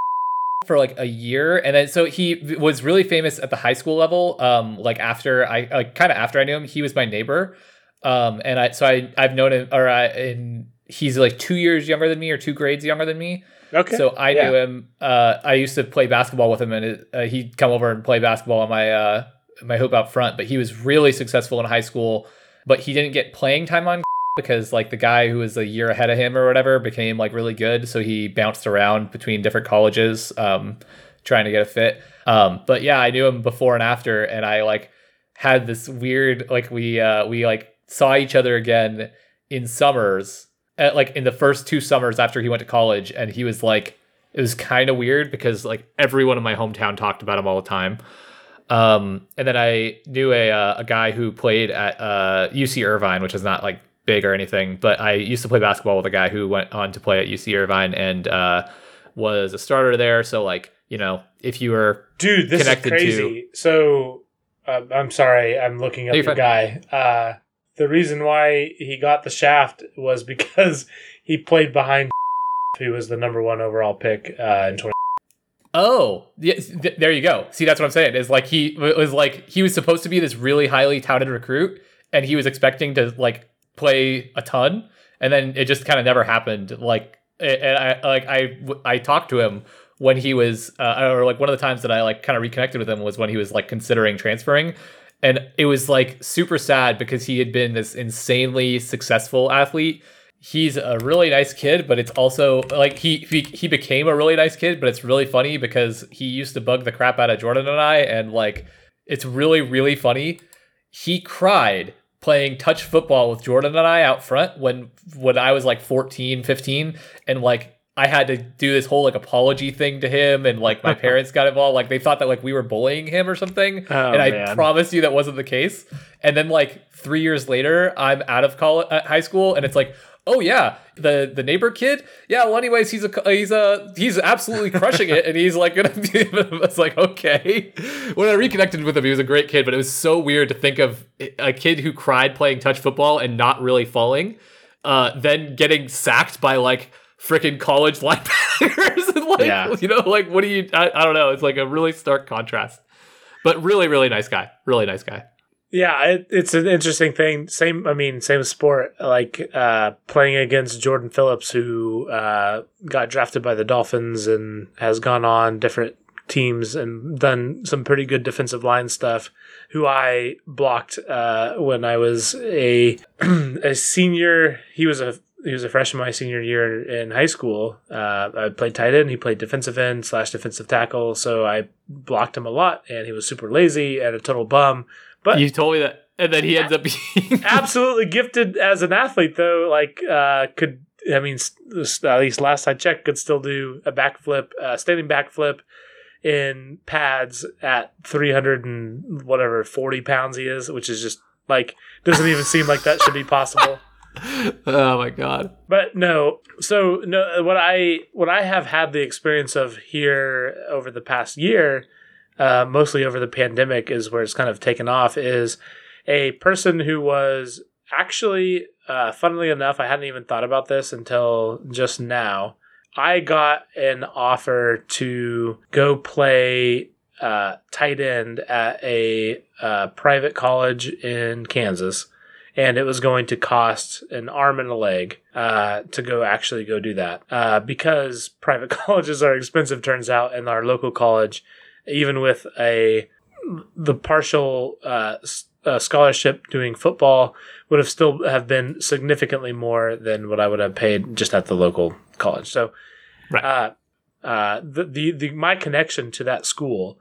for like a year, and then so he was really famous at the high school level. Um, like after I like kind of after I knew him, he was my neighbor. Um, and I so I I've known him, or I and he's like two years younger than me, or two grades younger than me. Okay. So I Yeah. knew him. Uh, I used to play basketball with him, and it, uh, he'd come over and play basketball on my uh, my hope out front. But he was really successful in high school, but he didn't get playing time on [laughs] because like the guy who was a year ahead of him or whatever became like really good. So he bounced around between different colleges, um, trying to get a fit. Um, but yeah, I knew him before and after, and I like had this weird like we uh, we like saw each other again in summers at, like in the first two summers after he went to college and he was like it was kind of weird because like everyone in my hometown talked about him all the time um and then i knew a uh, a guy who played at uh uc irvine which is not like big or anything but i used to play basketball with a guy who went on to play at uc irvine and uh was a starter there so like you know if you were Dude, this connected is to- crazy. So, uh, I'm sorry, I'm looking up No, the you're guy. Uh, the reason why he got the shaft was [laughs] because he played behind [laughs] who was the number one overall pick uh, in 20. Oh, yeah, th- there you go. See, that's what I'm saying. Is like he was like he was supposed to be this really highly touted recruit, and he was expecting to like play a ton, and then it just kind of never happened. Like, and I like I I talked to him when he was, uh, or like one of the times that I like kind of reconnected with him was when he was like considering transferring, and it was like super sad because he had been this insanely successful athlete he's a really nice kid, but it's also like he, he he became a really nice kid, but it's really funny because he used to bug the crap out of Jordan and I, and like it's really really funny. He cried playing touch football with Jordan and I out front when when I was like 14, 15 and like I had to do this whole like apology thing to him and like my [laughs] parents got involved like they thought that like we were bullying him or something Oh, and I man. promise you that wasn't the case. And then like 3 years later I'm out of college uh, high school and it's like oh yeah the the neighbor kid yeah well anyways he's a he's a he's absolutely crushing it and he's like gonna [laughs] be it's like okay when i reconnected with him he was a great kid but it was so weird to think of a kid who cried playing touch football and not really falling uh then getting sacked by like freaking college linebackers [laughs] and like Yeah. you know like what do you I, I don't know it's like a really stark contrast but really, really nice guy. Really nice guy. Yeah, it, it's an interesting thing. Same, I mean, same sport. Like uh, playing against Jordan Phillips, who uh, got drafted by the Dolphins and has gone on different teams and done some pretty good defensive line stuff. Who I blocked uh, when I was a [clears throat] a senior. He was a he was a freshman my senior year in high school. Uh, I played tight end. He played defensive end slash defensive tackle. So I blocked him a lot, and he was super lazy and a total bum. But You told me that, and then he ends up being [laughs] absolutely gifted as an athlete, though. Like, uh, could I mean, s- s- at least last I checked, could still do a backflip, uh, standing backflip in pads at 300 and whatever 40 pounds he is, which is just like doesn't even seem like that should be possible. [laughs] oh my god. But no, so no, what I what I have had the experience of here over the past year, uh, mostly over the pandemic, is where it's kind of taken off. Is a person who was actually, uh, funnily enough, I hadn't even thought about this until just now. I got an offer to go play uh, tight end at a uh, private college in Kansas and it was going to cost an arm and a leg uh, to go actually go do that uh, because private [laughs] colleges are expensive turns out and our local college even with a the partial uh, uh, scholarship doing football would have still have been significantly more than what I would have paid just at the local college so Right. uh, uh, the, the the my connection to that school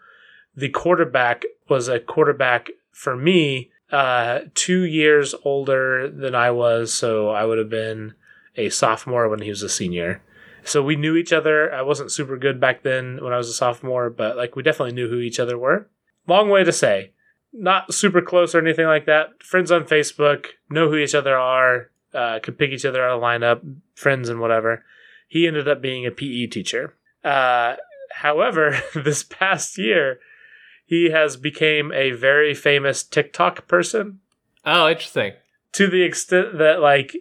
the quarterback was a quarterback for me uh, two years older than I was, so I would have been a sophomore when he was a senior. So we knew each other. I wasn't super good back then when I was a sophomore, but like we definitely knew who each other were. Long way to say, not super close or anything like that. Friends on Facebook, know who each other are, uh, could pick each other out of lineup, friends and whatever. He ended up being a PE teacher. Uh, however, [laughs] this past year, he has became a very famous TikTok person Oh, interesting. to the extent that like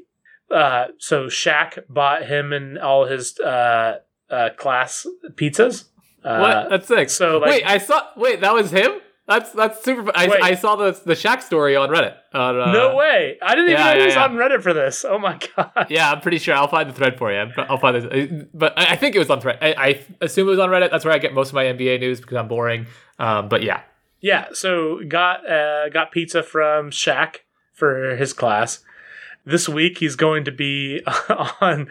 uh so Shaq bought him and all his uh uh class pizzas. Uh, what? That's sick. so, like- wait, I saw. Wait, that was him. That's that's super. I, Wait. I saw the the Shaq story on Reddit. On, uh, no way. I didn't even yeah, know he yeah, was yeah. on Reddit for this. Oh my god. Yeah, I'm pretty sure. I'll find the thread for you. I'll find this, but I I think it was on thread. I, I assume it was on Reddit. That's where I get most of my NBA news because I'm boring. Um, but yeah, Yeah, so got uh, got pizza from Shaq for his class. This week he's going to be [laughs] on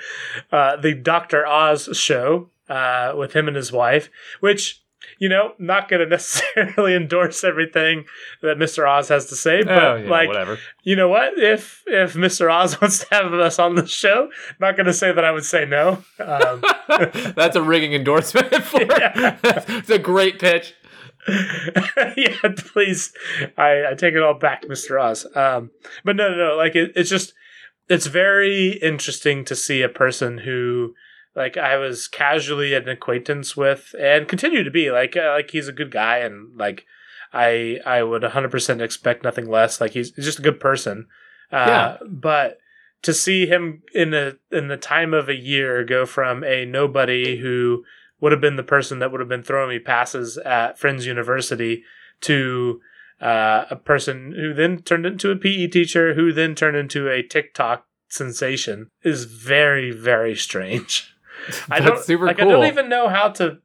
uh, the Doctor Oz show uh, with him and his wife, which you know not going [laughs] to necessarily endorse everything that Mr. Oz has to say, but oh, yeah, like whatever. you know what? If if Mr. Oz [laughs] wants to have us on the show, not going to say that I would say no. Um, That's a ringing endorsement for. Yeah. it's a great pitch. [laughs] yeah, please. I, I take it all back, Mr. Oz. Um, but no, no, no. Like it, it's just, it's very interesting to see a person who, like, I was casually an acquaintance with, and continue to be. Like, uh, like he's a good guy, and like, I I would 100% expect nothing less. Like he's, he's just a good person. Uh, Yeah. But to see him in a in the time of a year go from a nobody who would have been the person that would have been throwing me passes at Friends University to uh, a person who then turned into a PE teacher, who then turned into a TikTok sensation, is very very strange. [laughs] I don't super like. cool. I don't even know how to,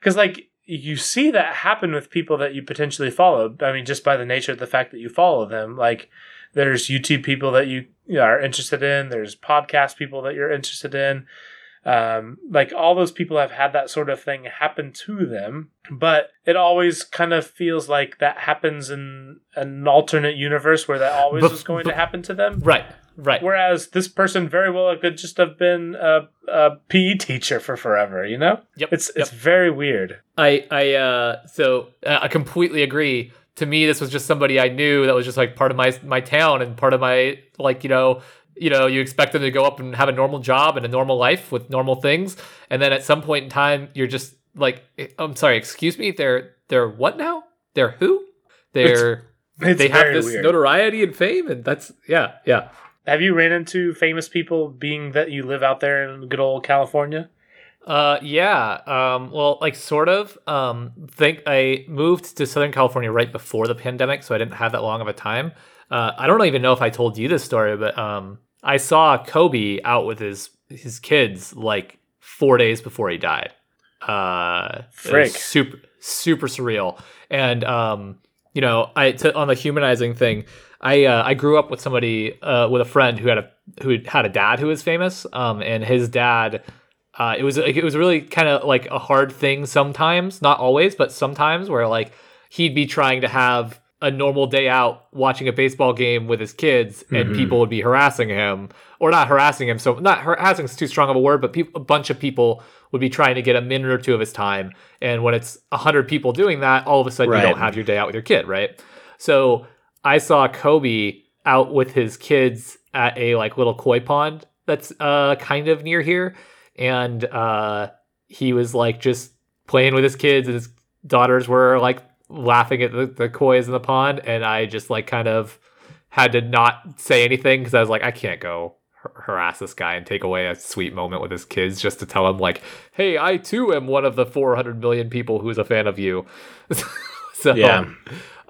because like you see that happen with people that you potentially follow. I mean, just by the nature of the fact that you follow them, like there's YouTube people that you are interested in. There's podcast people that you're interested in. Um, like all those people have had that sort of thing happen to them, but it always kind of feels like that happens in an alternate universe where that always But- was going but- to happen to them. Right, right. Whereas this person very well could just have been a, a PE teacher for forever, you know? Yep. It's it's very weird. I I uh so uh, I completely agree. To me, this was just somebody I knew that was just like part of my my town and part of my like you know you know you expect them to go up and have a normal job and a normal life with normal things, and then at some point in time you're just like I'm sorry, excuse me, they're they're what now? They're who? They're It's they have this weird. notoriety and fame, and that's yeah yeah. have you ran into famous people being that you live out there in good old California? Uh, yeah. Um, well, like sort of. Um, think I moved to Southern California right before the pandemic, so I didn't have that long of a time. Uh, I don't even know if I told you this story, but um, I saw Kobe out with his his kids like four days before he died. Uh, Frick. super super surreal. And um, you know, I to, on the humanizing thing, I uh, I grew up with somebody uh, with a friend who had a who had a dad who was famous. Um, and his dad. Uh, it was it was really kind of like a hard thing sometimes, not always, but sometimes where like he'd be trying to have a normal day out watching a baseball game with his kids and Mhm. people would be harassing him or not harassing him. So not harassing is too strong of a word but peop a bunch of people would be trying to get a minute or two of his time. And when it's 100 people doing that all of a sudden you don't have your day out with your kid right? So i saw kobe out with his kids at a like little koi pond that's uh kind of near here. And uh he was like just playing with his kids and his daughters were like laughing at the, the koi's in the pond and i just like kind of had to not say anything because i was like i can't go har- harass this guy and take away a sweet moment with his kids just to tell him like hey i too am one of the 400 million people who's a fan of you [laughs] so Yeah.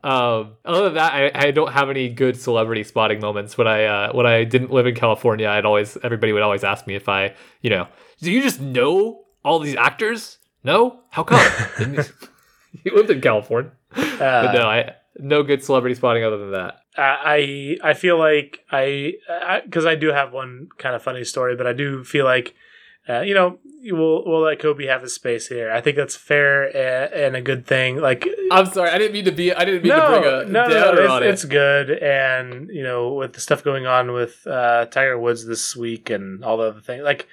um, other than that, I, I don't have any good celebrity spotting moments. When I uh, when I didn't live in California, I'd always everybody would always ask me if I, you know, do you just know all these actors? No, how come? [laughs] [laughs] You, you lived in California, but Uh, no, I no good celebrity spotting other than that. I I feel like I because I, do have one kind of funny story, but I do feel like uh, you know we'll we'll let Kobe have his space here. I think that's fair and, and a good thing. Like I'm sorry, I didn't mean to be. I didn't mean to bring a no, no, it's, on it. it's good, and you know with the stuff going on with uh, Tiger Woods this week and all the other things, like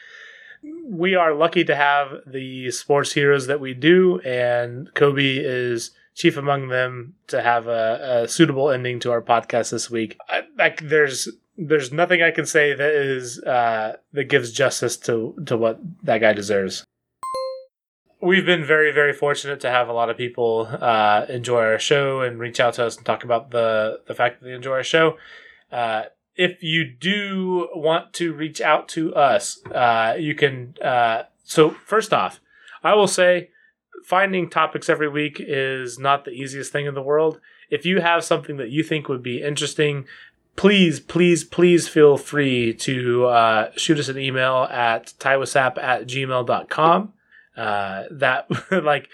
we are lucky to have the sports heroes that we do, and Kobe is chief among them to have a, a suitable ending to our podcast this week. I, like there's there's nothing I can say that is uh, that gives justice to to what that guy deserves. We've been very very fortunate to have a lot of people uh, enjoy our show and reach out to us and talk about the the fact that they enjoy our show. Uh, if you do want to reach out to us, uh, you can. Uh, so first off, I will say finding topics every week is not the easiest thing in the world. If you have something that you think would be interesting, please, please, please feel free to uh, shoot us an email at tywasap at gmail.com. Uh, that, [laughs] like,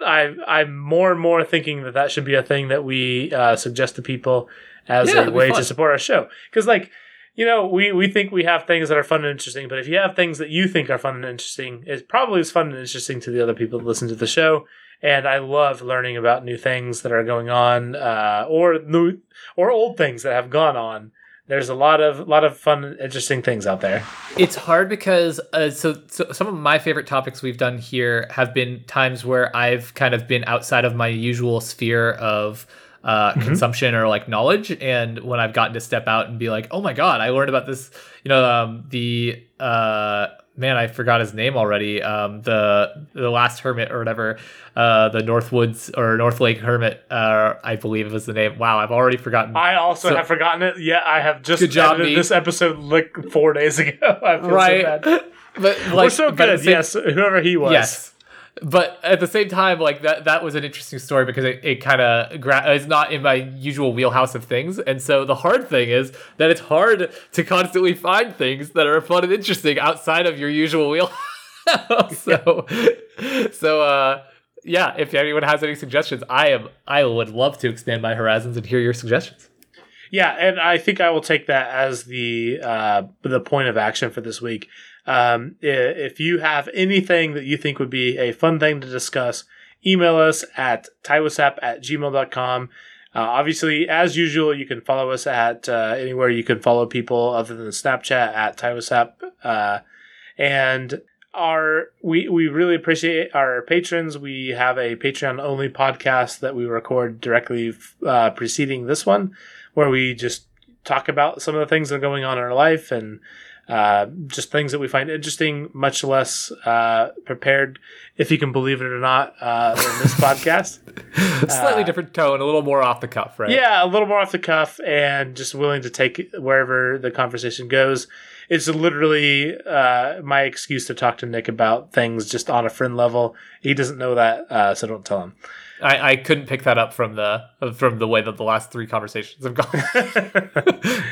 I, I'm more and more thinking that that should be a thing that we uh, suggest to people as Yeah, a way to support our show. Because, like, you know, we, we think we have things that are fun and interesting, but if you have things that you think are fun and interesting, it probably is fun and interesting to the other people that listen to the show. And I love learning about new things that are going on, uh, or new or old things that have gone on. There's a lot of lot of fun, interesting things out there. It's hard because uh, so, so some of my favorite topics we've done here have been times where I've kind of been outside of my usual sphere of uh, Mhm. consumption or like knowledge, and when I've gotten to step out and be like, oh my god, I learned about this. You know, um, the uh, man, I forgot his name already. Um, the the last hermit or whatever, uh, the Northwoods or North Lake hermit, uh, I believe it was the name. Wow, I've already forgotten. I also So- have forgotten it. Yeah, I have just Good job, this episode like four days ago. [laughs] I feel right, so bad. [laughs] but like, We're so good. the same- Yes, whoever he was. Yes. But at the same time, like that, that was an interesting story because it, it kind of gra- is not in my usual wheelhouse of things. And so the hard thing is that it's hard to constantly find things that are fun and interesting outside of your usual wheelhouse. [laughs] so, so, uh, yeah, if anyone has any suggestions, I am, I would love to expand my horizons and hear your suggestions. Yeah, and I think I will take that as the uh, the point of action for this week. Um, if you have anything that you think would be a fun thing to discuss, email us at tywasap at gmail.com. Uh, obviously, as usual, you can follow us at uh, anywhere you can follow people other than Snapchat at tywasap. Uh, and our we we really appreciate our patrons. We have a Patreon only podcast that we record directly uh, preceding this one, where we just talk about some of the things that are going on in our life and uh, just things that we find interesting, much less uh, prepared, if you can believe it or not, uh, than this [laughs] podcast. Slightly different tone, a little more off the cuff, right? Yeah, a little more off the cuff and just willing to take wherever the conversation goes. It's literally uh, my excuse to talk to Nick about things just on a friend level. He doesn't know that, uh, so don't tell him. I, I couldn't pick that up from the from the way that the last three conversations have gone.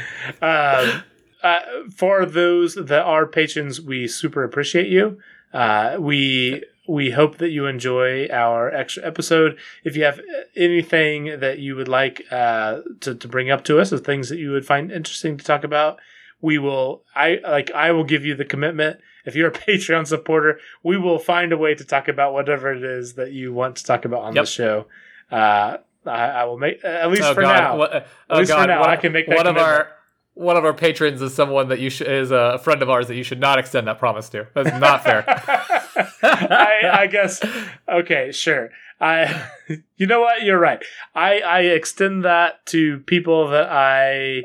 [laughs] um, uh, for those that are patrons, we super appreciate you. Uh, we we hope that you enjoy our extra episode. If you have anything that you would like uh, to to bring up to us, or things that you would find interesting to talk about, we will. I like. I will give you the commitment. If you're a [laughs] Patreon supporter, we will find a way to talk about whatever it is that you want to talk about on Yep. the show. Uh, I, I will make at least oh for God! now. What- At oh least for now, I can make that one of our one of our patrons is someone that you should is a friend of ours that you should not extend that promise to. That's not fair. [laughs] I, I guess. Okay, sure. I, [laughs] you know what? You're right. I, I extend that to people that I.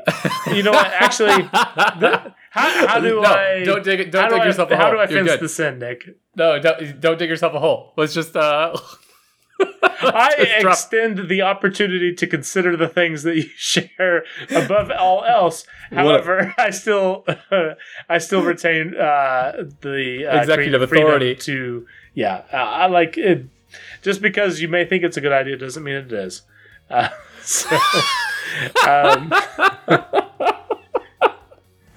You know what? Actually, [laughs] the- how, how do no, I? Don't dig. Don't how do dig I- yourself a How hole. do I You're fence good. this in, Nick? No, don't, don't dig yourself a hole. Let's just uh. I [laughs] drop- extend the opportunity to consider the things that you [laughs] share above all else. However, [laughs] I still, I still retain uh, the uh, Executive authority. to. Yeah, uh, I like it. Just because you may think it's a good idea doesn't mean it is. Uh, so, um, [laughs]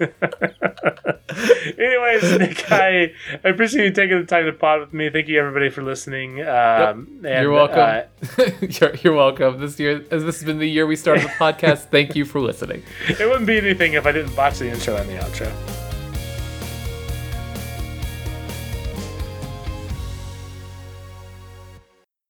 anyways, Nick, I, I appreciate you taking the time to pod with me. Thank you, everybody, for listening. Um, and, You're welcome. uh, [laughs] you're, you're welcome. This year, as this has been the year we started the [laughs] podcast. Thank you for listening. it wouldn't be anything if I didn't botch the intro and the outro.